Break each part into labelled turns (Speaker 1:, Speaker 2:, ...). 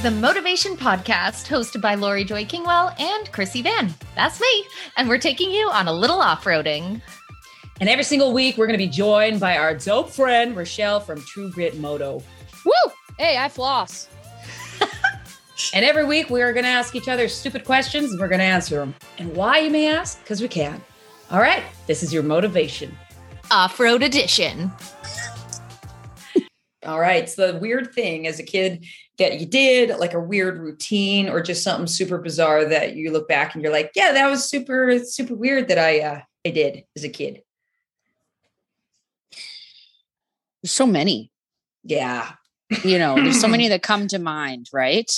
Speaker 1: is the Motovation Podcast, hosted by Laurie Joy Kingwell and Krissy Vann. That's me. And we're taking you on a little off roading.
Speaker 2: And every single week, we're going to be joined by our dope friend, Richelle from True Grit Moto.
Speaker 3: Woo! Hey, I floss.
Speaker 2: and every week, we are going to ask each other stupid questions and we're going to answer them. And why, you may ask? Because we can. All right, this is your motivation.
Speaker 1: Off road edition.
Speaker 2: All right. So the weird thing as a kid that you did, like a weird routine or just something super bizarre that you look back and you're like, yeah, that was super, super weird that I uh, I did as a kid.
Speaker 3: There's so many.
Speaker 2: Yeah.
Speaker 3: You know, there's so many that come to mind, right?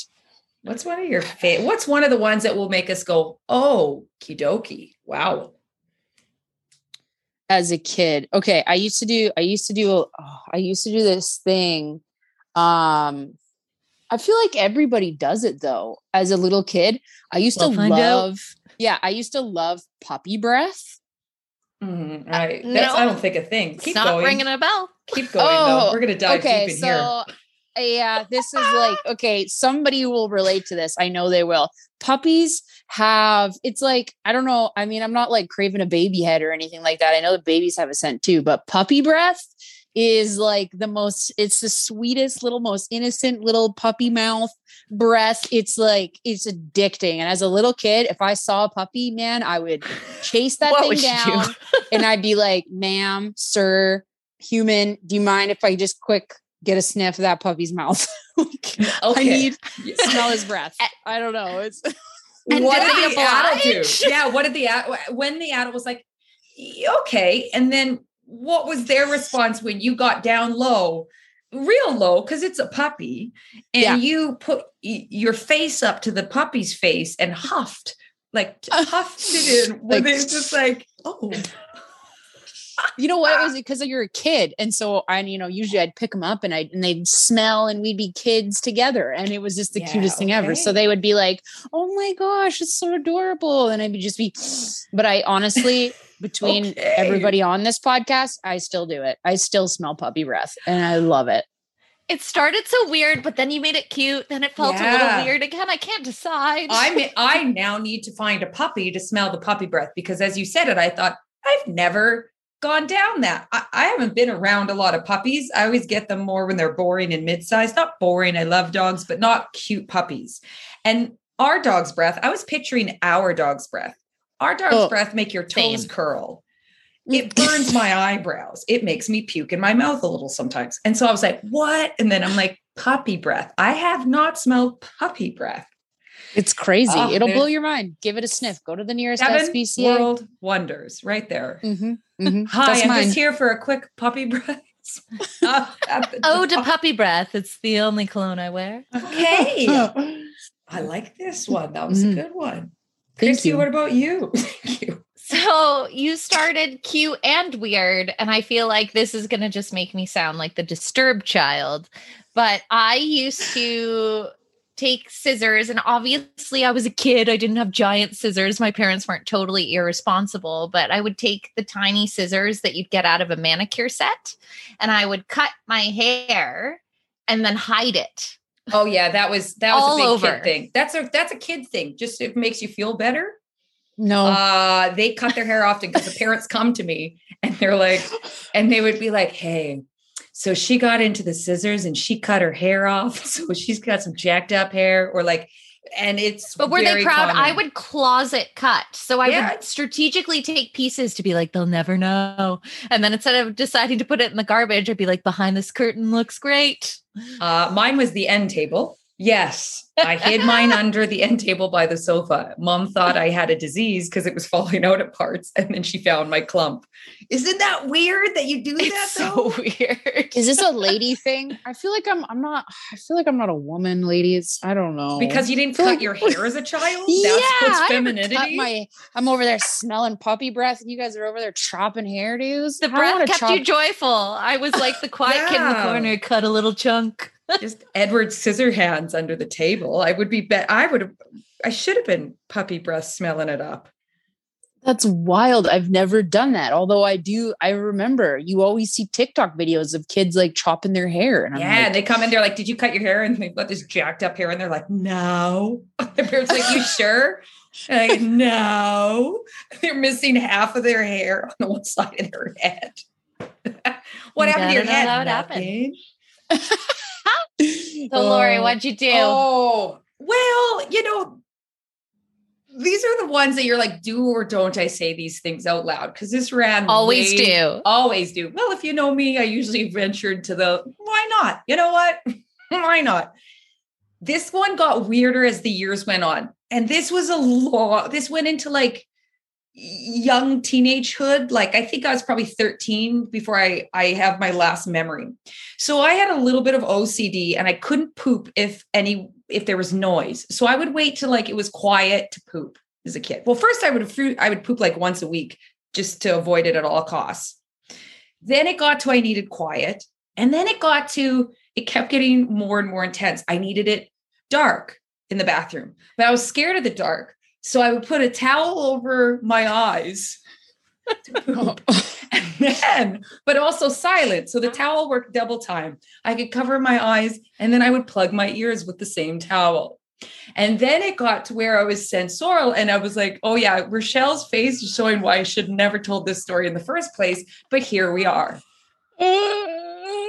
Speaker 2: What's one of your favorite? What's one of the ones that will make us go, oh, kidoki? Wow.
Speaker 3: As a kid, okay, I used to do. I used to do. Oh, I used to do this thing. Um, I feel like everybody does it though. As a little kid, I used we'll to love. Out. Yeah, I used to love puppy breath.
Speaker 2: Mm-hmm. Right. That's, no, I don't think a thing.
Speaker 1: Keep not going. ringing a bell.
Speaker 2: Keep going. Oh, though. We're gonna dive okay, deep in so, here.
Speaker 3: Yeah, this is like okay. Somebody will relate to this. I know they will. Puppies have it's like I don't know. I mean, I'm not like craving a baby head or anything like that. I know the babies have a scent too, but puppy breath is like the most it's the sweetest little most innocent little puppy mouth breath. It's like it's addicting. And as a little kid if i saw a puppy man i would chase that thing down and i'd be like ma'am sir human do you mind if i just quick get a sniff of that puppy's mouth? Okay. i need smell his breath. I don't know. It's
Speaker 2: and what did the adult do? yeah what did the when the adult was like okay. And then what was their response when you got down low? Real low because it's a puppy and yeah. you put your face up to the puppy's face and huffed like huffed it in like, they just like oh.
Speaker 3: You know what? It was because you're a kid and so i you know usually i'd pick them up and i and they'd smell and we'd be kids together and it was just the yeah, cutest thing ever. So they would be like oh my gosh it's so adorable and i'd just be but i honestly between okay. everybody on this podcast, I still do it. I still smell puppy breath and I love it.
Speaker 1: It started so weird, but then you made it cute. Then it felt yeah. a little weird again. I can't decide.
Speaker 2: I I now need to find a puppy to smell the puppy breath because as you said it, I thought I've never gone down that. I, I haven't been around a lot of puppies. I always get them more when they're boring and mid-sized. Not boring. I love dogs, but not cute puppies. And our dog's breath, I was picturing our dog's breath. Our dog's oh, breath make your toes same. curl. It burns my eyebrows. It makes me puke in my mouth a little sometimes. And so I was like, what? And then I'm like, puppy breath. I have not smelled puppy breath.
Speaker 3: It's crazy. Oh, It'll blow your mind. Give it a sniff. Go to the nearest Seven SPCA.
Speaker 2: World wonders right there. Mm-hmm, mm-hmm. Hi, That's I'm mine. just here for a quick puppy breath.
Speaker 1: oh, to puppy breath. It's the only cologne I wear.
Speaker 2: Okay. I like this one. That was mm. a good one. Thank Krissy, you. what about you? Thank you.
Speaker 1: So you started cute and weird, and I feel like this is going to just make me sound like the disturbed child. But I used to take scissors, and obviously I was a kid. I didn't have giant scissors. My parents weren't totally irresponsible, but I would take the tiny scissors that you'd get out of a manicure set, and I would cut my hair and then hide it
Speaker 2: Oh yeah, that was that was a big over. kid thing. That's a that's a kid thing. Just it makes you feel better.
Speaker 3: No.
Speaker 2: Uh they cut their hair often because the parents come to me and they're like, and they would be like, hey, so she got into the scissors and she cut her hair off. So she's got some jacked up hair, or like and it's
Speaker 1: but were they proud? Common. i would closet cut. So i yeah. would strategically take pieces to be like they'll never know. And then instead of deciding to put it in the garbage i'd be like behind this curtain looks great.
Speaker 2: Uh, mine was the end table Yes, I hid mine under the end table by the sofa. Mom thought I had a disease because it was falling out at parts, and then she found my clump. Isn't that weird that you do that? It's
Speaker 1: though? so weird.
Speaker 3: Is this a lady thing? I feel like I'm. I'm not. I feel like I'm not a woman, ladies. I don't know
Speaker 2: because you didn't cut like, your hair as a child. Yeah, That's femininity.
Speaker 3: My, I'm over there smelling puppy breath, and you guys are over there chopping hairdos.
Speaker 1: The breath kept chop- you joyful. I was like the quiet yeah. kid in the corner, cut a little chunk
Speaker 2: just Edward Scissorhands under the table. I would be bet I would have I should have been puppy breath smelling it up.
Speaker 3: That's wild. I've never done that. Although I do, I remember you always see TikTok videos of kids like chopping their hair. And I'm
Speaker 2: yeah,
Speaker 3: like,
Speaker 2: they come in, they're like, Did you cut your hair? And they've got this jacked up hair, and they're like, No. Their parents like, You sure? And I go, no. They're missing half of their hair on the one side of their head. what happened to your
Speaker 1: gotta know
Speaker 2: head?
Speaker 1: how it happened.
Speaker 2: Nothing.
Speaker 1: So, Laurie,
Speaker 3: Oh.
Speaker 1: what'd you do?
Speaker 2: Oh, well, you know, these are the ones that you're like, do or don't I say these things out loud? Because this ran
Speaker 1: Always
Speaker 2: way-
Speaker 1: do.
Speaker 2: Always do. Well, if you know me, I usually ventured to the why not? You know what? why not? This one got weirder as the years went on. And this was a lot. This went into like young teenagehood. Like I think I was probably 13 before I I have my last memory. So I had a little bit of OCD and I couldn't poop if any if there was noise. So I would wait till like it was quiet to poop as a kid. Well, first I would I would poop like once a week just to avoid it at all costs. Then it got to I needed quiet. And then it got to it kept getting more and more intense. I needed it dark in the bathroom. But I was scared of the dark. So I would put a towel over my eyes. and then, but also silent. So the towel worked double time. I could cover my eyes and then I would plug my ears with the same towel. And then it got to where I was sensorial and I was like, oh yeah, Richelle's face is showing why I should never told this story in the first place. But here we are.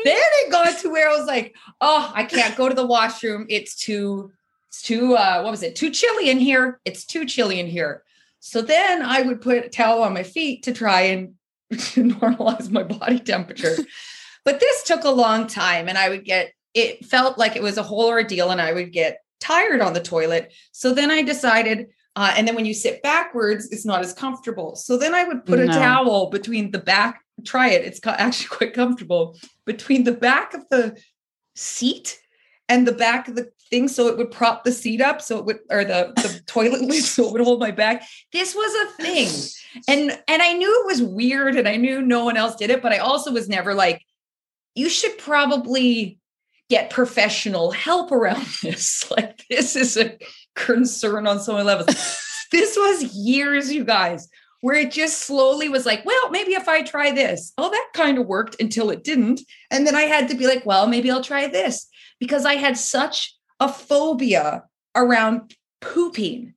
Speaker 2: Then it got to where I was like, oh, I can't go to the washroom. It's too, it's too, uh, what was it? Too chilly in here. It's too chilly in here. So then I would put a towel on my feet to try and normalize my body temperature. but this took a long time and I would get, it felt like it was a whole ordeal and I would get tired on the toilet. So then I decided, uh, and then when you sit backwards, it's not as comfortable. So then I would put a towel between the back, try it. It's actually quite comfortable between the back of the seat and the back of the thing. So it would prop the seat up. So it would, or the, the toilet lid. So it would hold my back. This was a thing. And, and I knew it was weird and I knew no one else did it, but I also was never like, you should probably get professional help around this. Like this is a concern on so many levels. this was years, you guys, where it just slowly was like, well, maybe if I try this, oh, that kind of worked until it didn't. And then I had to be like, well, maybe I'll try this because I had such a phobia around pooping.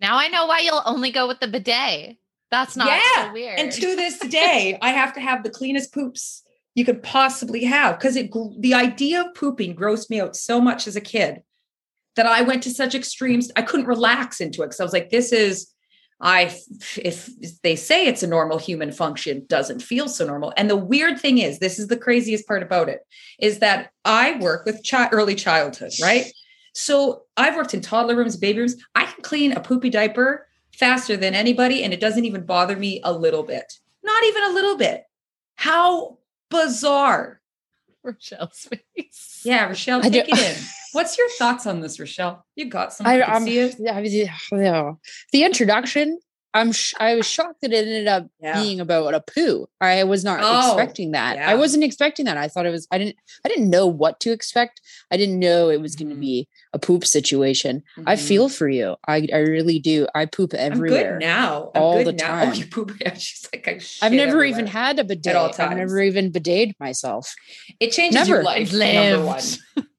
Speaker 1: Now I know why you'll only go with the bidet. That's not
Speaker 2: Yeah,
Speaker 1: so weird.
Speaker 2: And to this day, I have to have the cleanest poops you could possibly have because it the idea of pooping grossed me out so much as a kid that I went to such extremes. I couldn't relax into it because I was like, this is I if they say it's a normal human function, doesn't feel so normal. And the weird thing is, this is the craziest part about it, is that I work with chi- early childhood, right? So I've worked in toddler rooms, baby rooms. I can clean a poopy diaper faster than anybody, and it doesn't even bother me a little bit. Not even a little bit. How bizarre.
Speaker 1: Richelle's face.
Speaker 2: Yeah,
Speaker 3: Richelle,
Speaker 2: take it in. What's your thoughts on this, Richelle? You got some.
Speaker 3: I,
Speaker 2: I,
Speaker 3: I'm,
Speaker 2: see it.
Speaker 3: I was- yeah. The introduction, I'm sh- I was shocked that it ended up
Speaker 2: Yeah.
Speaker 3: being about a poo. I was not
Speaker 2: Oh,
Speaker 3: expecting that.
Speaker 2: yeah.
Speaker 3: I wasn't expecting that. I thought it was. I didn't. I didn't know what to expect. I didn't know it was going to
Speaker 2: Mhm.
Speaker 3: be a poop situation. I
Speaker 2: Mhm.
Speaker 3: feel for you. I I really do. I poop
Speaker 2: I'm
Speaker 3: everywhere.
Speaker 2: good now. I'm
Speaker 3: all
Speaker 2: good
Speaker 3: the
Speaker 2: now.
Speaker 3: time.
Speaker 2: Oh, you poop. Yeah, she's like, I
Speaker 3: I've
Speaker 2: shit
Speaker 3: never even had a bidet.
Speaker 2: all
Speaker 3: I've never even bideted myself.
Speaker 2: It changes your life.
Speaker 1: Lived.
Speaker 2: Number one.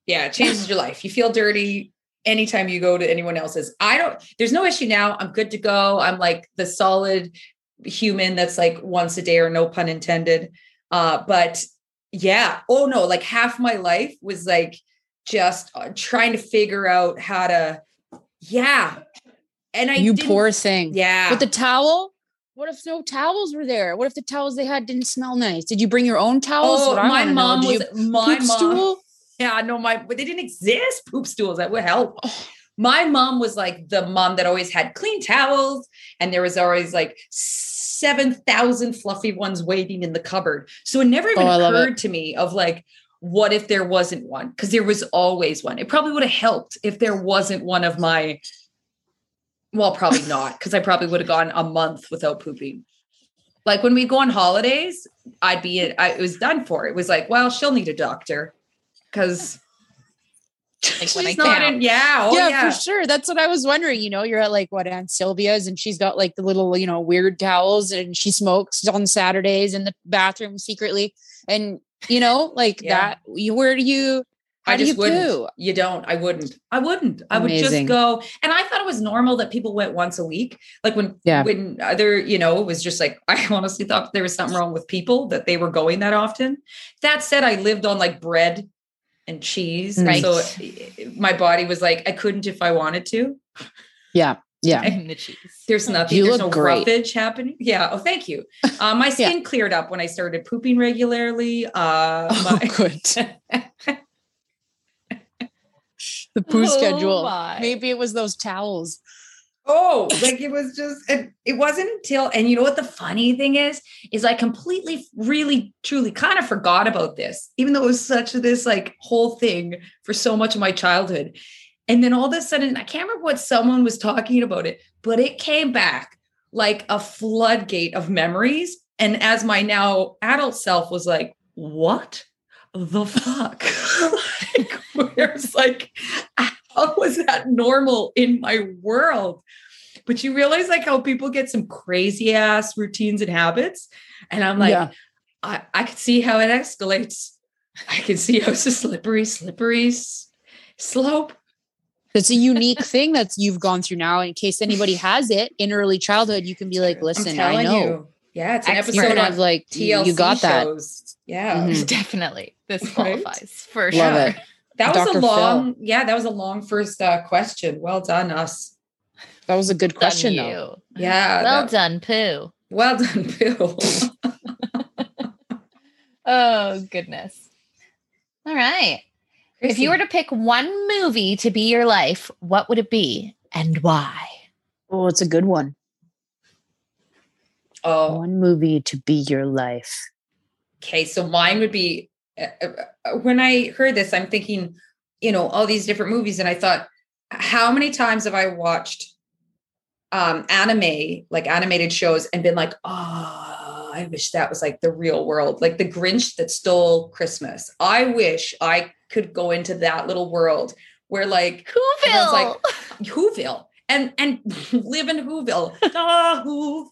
Speaker 2: Yeah, it changes your life. You feel dirty anytime you go to anyone else's. I don't, there's no issue now. I'm good to go. I'm like the solid human that's like once a day or no pun intended. Uh, but yeah. Oh no, like half my life was like just uh, trying to figure out how to, yeah. And I
Speaker 3: you poor thing.
Speaker 2: yeah.
Speaker 3: With the towel. What if no towels were there? What if the towels they had didn't smell nice? Did you bring your own towels?
Speaker 2: Oh, my mom was my mom.
Speaker 3: stool?
Speaker 2: Yeah, no, my but they didn't exist. Poop stools that would help. My mom was like the mom that always had clean towels, and there was always like seven thousand fluffy ones waiting in the cupboard. So it never even
Speaker 3: Oh, I love it.
Speaker 2: occurred to me of like, what if there wasn't one? Because there was always one. It probably would have helped if there wasn't one of my. Well, probably not, because I probably would have gone a month without pooping. Like when we go on holidays, I'd be I, it was done for. It was like, well, she'll need a doctor because
Speaker 1: Like when I
Speaker 2: She's not in. Yeah. Oh
Speaker 3: yeah,
Speaker 2: yeah.
Speaker 3: for sure. That's what I was wondering. You know, you're at like what Aunt Sylvia's, and she's got like the little, you know, weird towels, and she smokes on Saturdays in the bathroom secretly, and you know, like
Speaker 2: Yeah.
Speaker 3: that. You, where do you? How
Speaker 2: I
Speaker 3: do
Speaker 2: just
Speaker 3: you
Speaker 2: wouldn't.
Speaker 3: poo?
Speaker 2: You don't. I wouldn't. I wouldn't. I would just go. And I thought it was normal that people went once a week. Like when,
Speaker 3: Yeah.
Speaker 2: when other, you know, it was just like I honestly thought there was something wrong with people that they were going that often. That said, I lived on like bread and cheese,
Speaker 3: Right.
Speaker 2: so my body was like I couldn't if I wanted to.
Speaker 3: Yeah, yeah.
Speaker 1: And the cheese.
Speaker 2: There's nothing.
Speaker 3: You
Speaker 2: there's
Speaker 3: look
Speaker 2: no roughage happening. Yeah. Oh, thank you. Um, my skin cleared up when I started pooping regularly. Uh,
Speaker 3: Oh,
Speaker 2: my-
Speaker 3: good. the poo
Speaker 1: Oh,
Speaker 3: schedule.
Speaker 1: my.
Speaker 3: Maybe it was those towels.
Speaker 2: Oh, like it was just, it, it wasn't until, and you know what the funny thing is, is I completely, really, truly kind of forgot about this, even though it was such this like whole thing for so much of my childhood. And then all of a sudden, I can't remember what someone was talking about it, but it came back like a floodgate of memories. And as my now adult self was like, what the fuck? like, where's like, how was that normal in my world? But you realize like how people get some crazy ass routines and habits. And I'm like,
Speaker 3: Yeah.
Speaker 2: I, I can see how it escalates. I can see how it's a slippery, slippery slope.
Speaker 3: It's a unique thing that you've gone through now. In case anybody has it in early childhood, you can be like, listen, I know.
Speaker 2: Yeah, it's an
Speaker 1: Expert.
Speaker 2: Episode
Speaker 3: of like
Speaker 2: TLC
Speaker 3: you got that.
Speaker 2: shows. Yeah.
Speaker 3: Mhm.
Speaker 1: Definitely. This
Speaker 2: Right?
Speaker 1: qualifies for
Speaker 3: Love
Speaker 1: sure.
Speaker 3: it.
Speaker 2: That was
Speaker 3: Dr.
Speaker 2: a
Speaker 3: Phil.
Speaker 2: long, yeah, that was a long first uh, question. Well done, us.
Speaker 3: That was a good
Speaker 1: Done
Speaker 3: question
Speaker 1: you.
Speaker 3: though.
Speaker 2: Yeah.
Speaker 1: Well
Speaker 2: that-
Speaker 1: done, poo.
Speaker 2: well done, Bill.
Speaker 1: Oh goodness. All right. If you were to pick one movie to be your life, what would it be and why?
Speaker 3: Oh, it's a good one.
Speaker 2: oh,
Speaker 3: One movie to be your life.
Speaker 2: Okay, so mine would be Uh, uh, uh, when I heard this, I'm thinking, you know, all these different movies, and I thought, how many times have I watched um anime, like animated shows, and been like, oh, I wish that was like the real world, like the Grinch that stole Christmas. I wish I could go into that little world where like
Speaker 1: Whoville.
Speaker 2: like, Whoville. And and live in Whoville.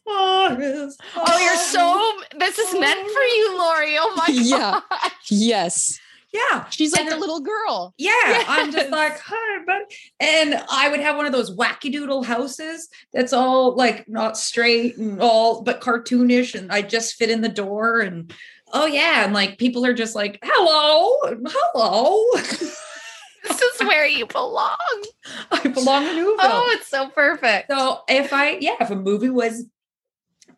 Speaker 2: Forest.
Speaker 1: oh, you're so. This is meant for you, Laurie. Oh my
Speaker 3: Yeah.
Speaker 1: god.
Speaker 3: Yes.
Speaker 2: Yeah.
Speaker 3: She's like
Speaker 2: And then-
Speaker 3: little girl.
Speaker 2: Yeah, I'm just like, hi, but and I would have one of those wacky doodle houses that's all like not straight and all but cartoonish, and I just fit in the door and oh yeah, and like people are just like, hello, hello,
Speaker 1: This is where you belong.
Speaker 2: I belong in Whoville.
Speaker 1: Oh, it's so perfect.
Speaker 2: So if I, yeah, if a movie was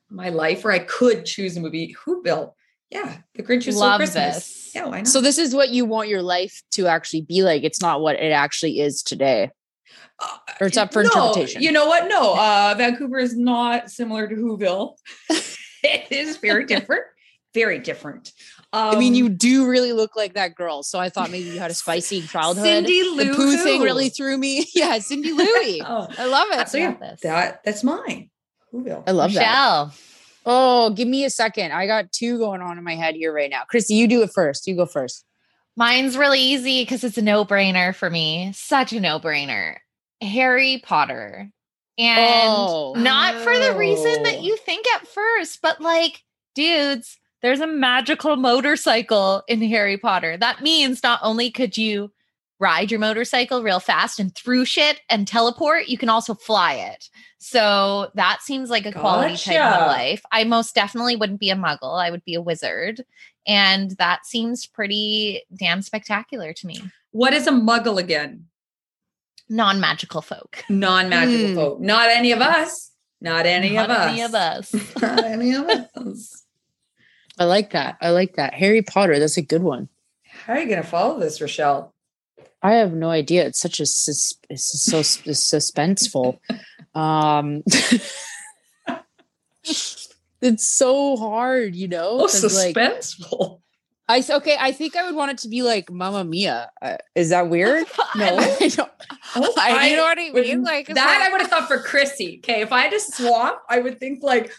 Speaker 2: my life where I could choose a movie, Whoville, yeah, The Grinch Who Stole
Speaker 1: Love
Speaker 2: Christmas.
Speaker 1: this.
Speaker 2: Yeah, why not?
Speaker 3: So this is what you want your life to actually be like. It's not what it actually is today.
Speaker 2: Uh,
Speaker 3: Or it's up for
Speaker 2: no,
Speaker 3: interpretation.
Speaker 2: You know what? No, uh, Vancouver is not similar to Whoville. it is very different. Very different. Um,
Speaker 3: I mean, you do really look like that girl. So I thought maybe you had a spicy childhood.
Speaker 2: Cindy
Speaker 3: the
Speaker 2: Lou
Speaker 3: poo thing really threw me. Yeah, Cindy Louie.
Speaker 2: Oh,
Speaker 3: I love it.
Speaker 2: so yeah, that that's mine. Whoville.
Speaker 3: I love that. Oh, give me a second. I got two going on in my head here right now. Krissy, you do it first. You go first.
Speaker 1: Mine's really easy because it's a no brainer for me. Such a no brainer. Harry Potter. And
Speaker 3: Oh.
Speaker 1: not for the reason
Speaker 2: Oh.
Speaker 1: that you think at first, but like, dudes, there's a magical motorcycle in Harry Potter. That means not only could you ride your motorcycle real fast and through shit and teleport, you can also fly it. So that seems like a quality type of life. I most definitely wouldn't be a muggle. I would be a wizard. And that seems pretty damn spectacular to me.
Speaker 2: What is a muggle again?
Speaker 1: Non magical folk.
Speaker 2: Non-magical
Speaker 3: Hmm.
Speaker 2: folk. Not any of us. Not any
Speaker 1: Not
Speaker 2: of us.
Speaker 1: Any of us.
Speaker 2: Not any of us.
Speaker 3: I like that. I like that. Harry Potter. That's a good one.
Speaker 2: How are you going to follow this, Richelle?
Speaker 3: I have no idea. It's such a sus- it's so suspenseful. Um, it's so hard, you know.
Speaker 2: Oh,
Speaker 3: 'cause, like,
Speaker 2: suspenseful.
Speaker 3: I okay. I think I would want it to be like Mamma Mia. Uh, is that weird?
Speaker 2: No.
Speaker 3: I don't.
Speaker 2: Oh,
Speaker 3: I, you know what I mean? Like
Speaker 2: that
Speaker 3: not-
Speaker 2: I would have thought for Krissy. Okay, if I had to swap, I would think like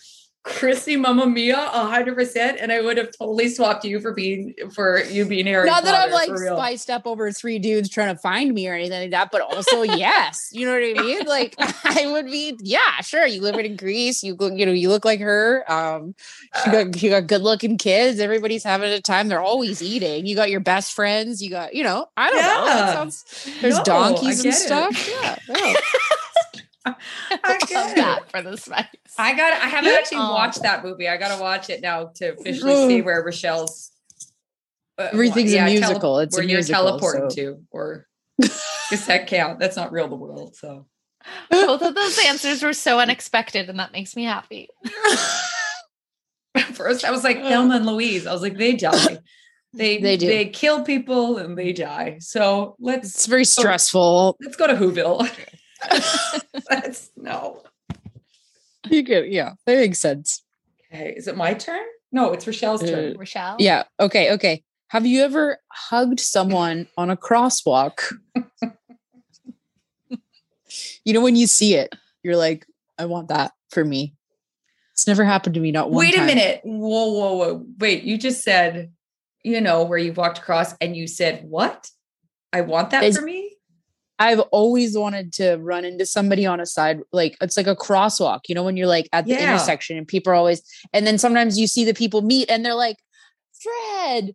Speaker 2: Krissy Mamma Mia hundred percent, and I would have totally swapped you for being for you being Harry.
Speaker 3: Not that I'm like spiced up over three dudes trying to find me or anything like that, but also yes, you know what I mean. Like I would be, yeah, sure. You live in Greece, you look, you know, you look like her. Um, you got you got good looking kids. Everybody's having a time. They're always eating. You got your best friends. You got, you know, I don't know. That sounds. There's
Speaker 2: No,
Speaker 3: donkeys and
Speaker 2: it.
Speaker 3: stuff. Yeah. yeah.
Speaker 2: I
Speaker 1: Love
Speaker 2: get it.
Speaker 1: that for the spice.
Speaker 2: I got. I haven't actually
Speaker 1: Oh.
Speaker 2: watched that movie. I got to watch it now to officially see where Richelle's. uh,
Speaker 3: Everything's a
Speaker 2: tele-
Speaker 3: musical. It's a
Speaker 2: where you're
Speaker 3: musical,
Speaker 2: teleporting
Speaker 3: so-
Speaker 2: to, or does that count? That's not real. The world. So
Speaker 1: Both of those answers were so unexpected, and that makes me happy.
Speaker 2: first, I was like Thelma and Louise. I was like, they die. They
Speaker 3: They do.
Speaker 2: They kill people and they die. So let's
Speaker 3: It's very stressful.
Speaker 2: let's go to Whoville. let's no.
Speaker 3: You get, yeah, that makes sense.
Speaker 2: Okay, is it my turn? No, it's Richelle's turn.
Speaker 1: Uh, Richelle?
Speaker 3: Yeah. Okay. Okay. Have you ever hugged someone on a crosswalk? you know, when you see it, you're like, I want that for me. It's never happened to me, not one
Speaker 2: Wait a
Speaker 3: time.
Speaker 2: minute. Whoa, whoa, whoa. Wait, you just said, you know, where you walked across and you said, what? I want that
Speaker 3: Is-
Speaker 2: for me?
Speaker 3: I've always wanted to run into somebody on a side, like it's like a crosswalk, you know, when you're like at the
Speaker 2: Yeah.
Speaker 3: intersection and people are always, and then sometimes you see the people meet and they're like, Fred,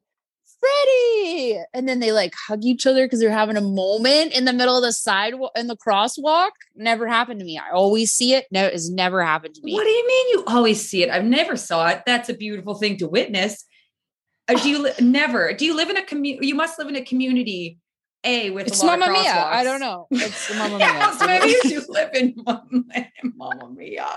Speaker 3: Freddie. And then they like hug each other because they're having a moment in the middle of the sidewalk in the crosswalk. Never happened to me. I always see it. No, it's never happened to me.
Speaker 2: What do you mean you always see it? I've never saw it. That's a beautiful thing to witness. Uh, do you li- never? Do you live in a community? You must live in a community. A with
Speaker 3: It's
Speaker 2: a lot
Speaker 3: Mamma
Speaker 2: of
Speaker 3: Mia. I don't know. It's Mamma
Speaker 2: Yeah, so
Speaker 3: Mia.
Speaker 2: maybe you do live in Mamma, Mamma Mia.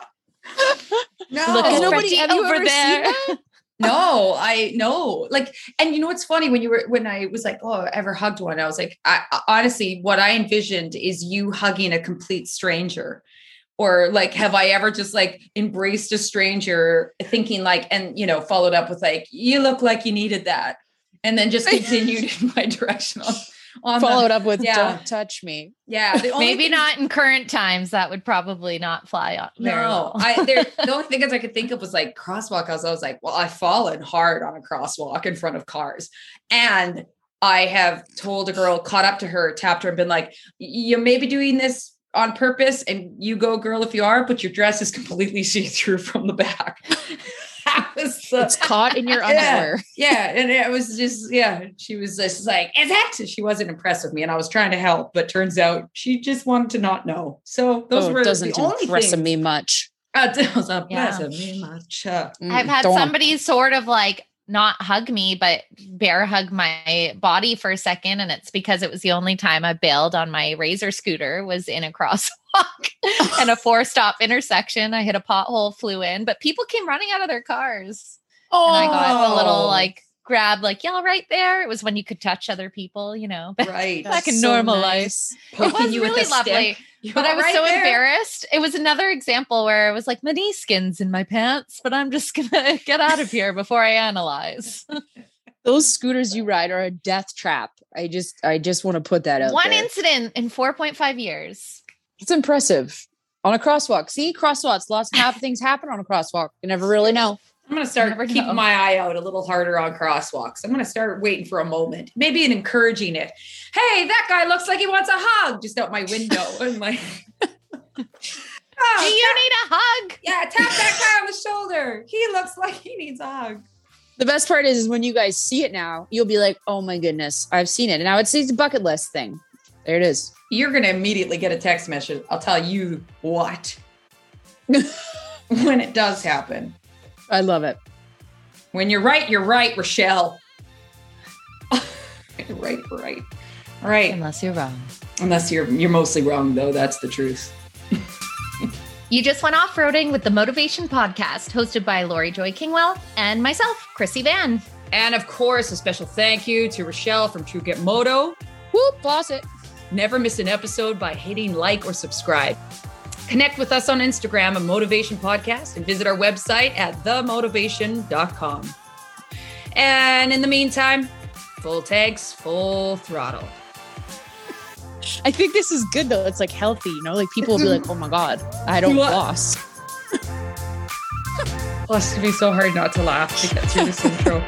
Speaker 2: No,
Speaker 1: Look
Speaker 3: nobody- have you
Speaker 1: over
Speaker 3: ever seen
Speaker 1: there.
Speaker 2: No, I know. Like, and you know what's funny when you were when I was like, oh, I ever hugged one. I was like, I, I- honestly, what I envisioned is you hugging a complete stranger, or like, have I ever just like embraced a stranger, thinking like, and you know, followed up with like, you look like you needed that, and then just continued in my direction on, on the-
Speaker 3: Followed up with
Speaker 2: Yeah.
Speaker 3: "Don't touch me."
Speaker 2: yeah,
Speaker 1: Maybe
Speaker 2: thing-
Speaker 1: not in current times. That would probably not fly on
Speaker 2: No,
Speaker 1: well.
Speaker 2: I there the only thing I could think of was like crosswalk. I was, I was like, well, I've fallen hard on a crosswalk in front of cars. And I have told a girl, caught up to her, tapped her, and been like, you may be doing this on purpose, and you go, girl, if you are, but your dress is completely see-through from the back. that was the
Speaker 3: It's caught in your underwear.
Speaker 2: yeah, and it was just yeah. She was just like, "Is it?" She wasn't impressed with me, and I was trying to help, but turns out she just wanted to not know. So those
Speaker 3: oh,
Speaker 2: were
Speaker 3: it doesn't
Speaker 2: the only
Speaker 3: impress
Speaker 2: things.
Speaker 3: me much.
Speaker 2: Uh, it was a
Speaker 1: Yeah.
Speaker 2: me much. Uh,
Speaker 1: I've
Speaker 3: Mm,
Speaker 1: had
Speaker 3: don't.
Speaker 1: somebody sort of like not hug me, but bear hug my body for a second. And it's because it was the only time I bailed on my razor scooter was in a crosswalk and a four stop intersection. I hit a pothole, flew in, but people came running out of their cars.
Speaker 3: Oh,
Speaker 1: And I got a little
Speaker 2: Oh.
Speaker 1: like grab, like, y'all right there. It was when you could touch other people, you know. But
Speaker 2: right.
Speaker 1: back in normal life. it
Speaker 2: Poking
Speaker 1: was
Speaker 2: you with
Speaker 1: really
Speaker 2: a
Speaker 1: lovely.
Speaker 2: stick. You're
Speaker 1: But I was
Speaker 2: right
Speaker 1: so
Speaker 2: there.
Speaker 1: embarrassed. It was another example where it was like my knee skins in my pants, but I'm just gonna get out of here before I analyze.
Speaker 3: Those scooters you ride are a death trap. I just, I just want to put that out
Speaker 1: One
Speaker 3: there.
Speaker 1: incident in 4.5 years.
Speaker 3: it's impressive on a crosswalk. See, crosswalks. Lots of hap- things happen on a crosswalk. You never really know.
Speaker 2: I'm going to start keeping
Speaker 1: know.
Speaker 2: my eye out a little harder on crosswalks. I'm going to start waiting for a moment, maybe an encouraging it. Hey, that guy looks like he wants a hug just out my window. and like,
Speaker 1: Do
Speaker 2: oh,
Speaker 1: you need a hug?
Speaker 2: yeah, tap that guy on the shoulder. He looks like he needs a hug.
Speaker 3: The best part is, is when you guys see it now, you'll be like, "Oh my goodness, I've seen it." And now it's, it's a bucket list thing. There it is.
Speaker 2: You're going to immediately get a text message. I'll tell you what. when it does happen.
Speaker 3: I love it.
Speaker 2: When you're right, you're right, Richelle. you're right, you're right. All right.
Speaker 1: Unless you're wrong.
Speaker 2: Unless you're you're mostly wrong though, that's the truth.
Speaker 1: You just went off roading with the Motovation Podcast, hosted by Laurie Joy Kingwell and myself, Krissy Vann.
Speaker 2: And of course, a special thank you to Richelle from True Grit Moto.
Speaker 3: Whoop, boss it.
Speaker 2: Never miss an episode by hitting like or subscribe. Connect with us on Instagram at Motovation Podcast and visit our website at themotovation.com. And in the meantime, full tanks, full throttle.
Speaker 3: I think this is good though. It's like healthy, you know. Like people will be like, "Oh my god, I don't
Speaker 2: What?
Speaker 3: floss."
Speaker 2: It's to be so hard not to laugh to get through this intro.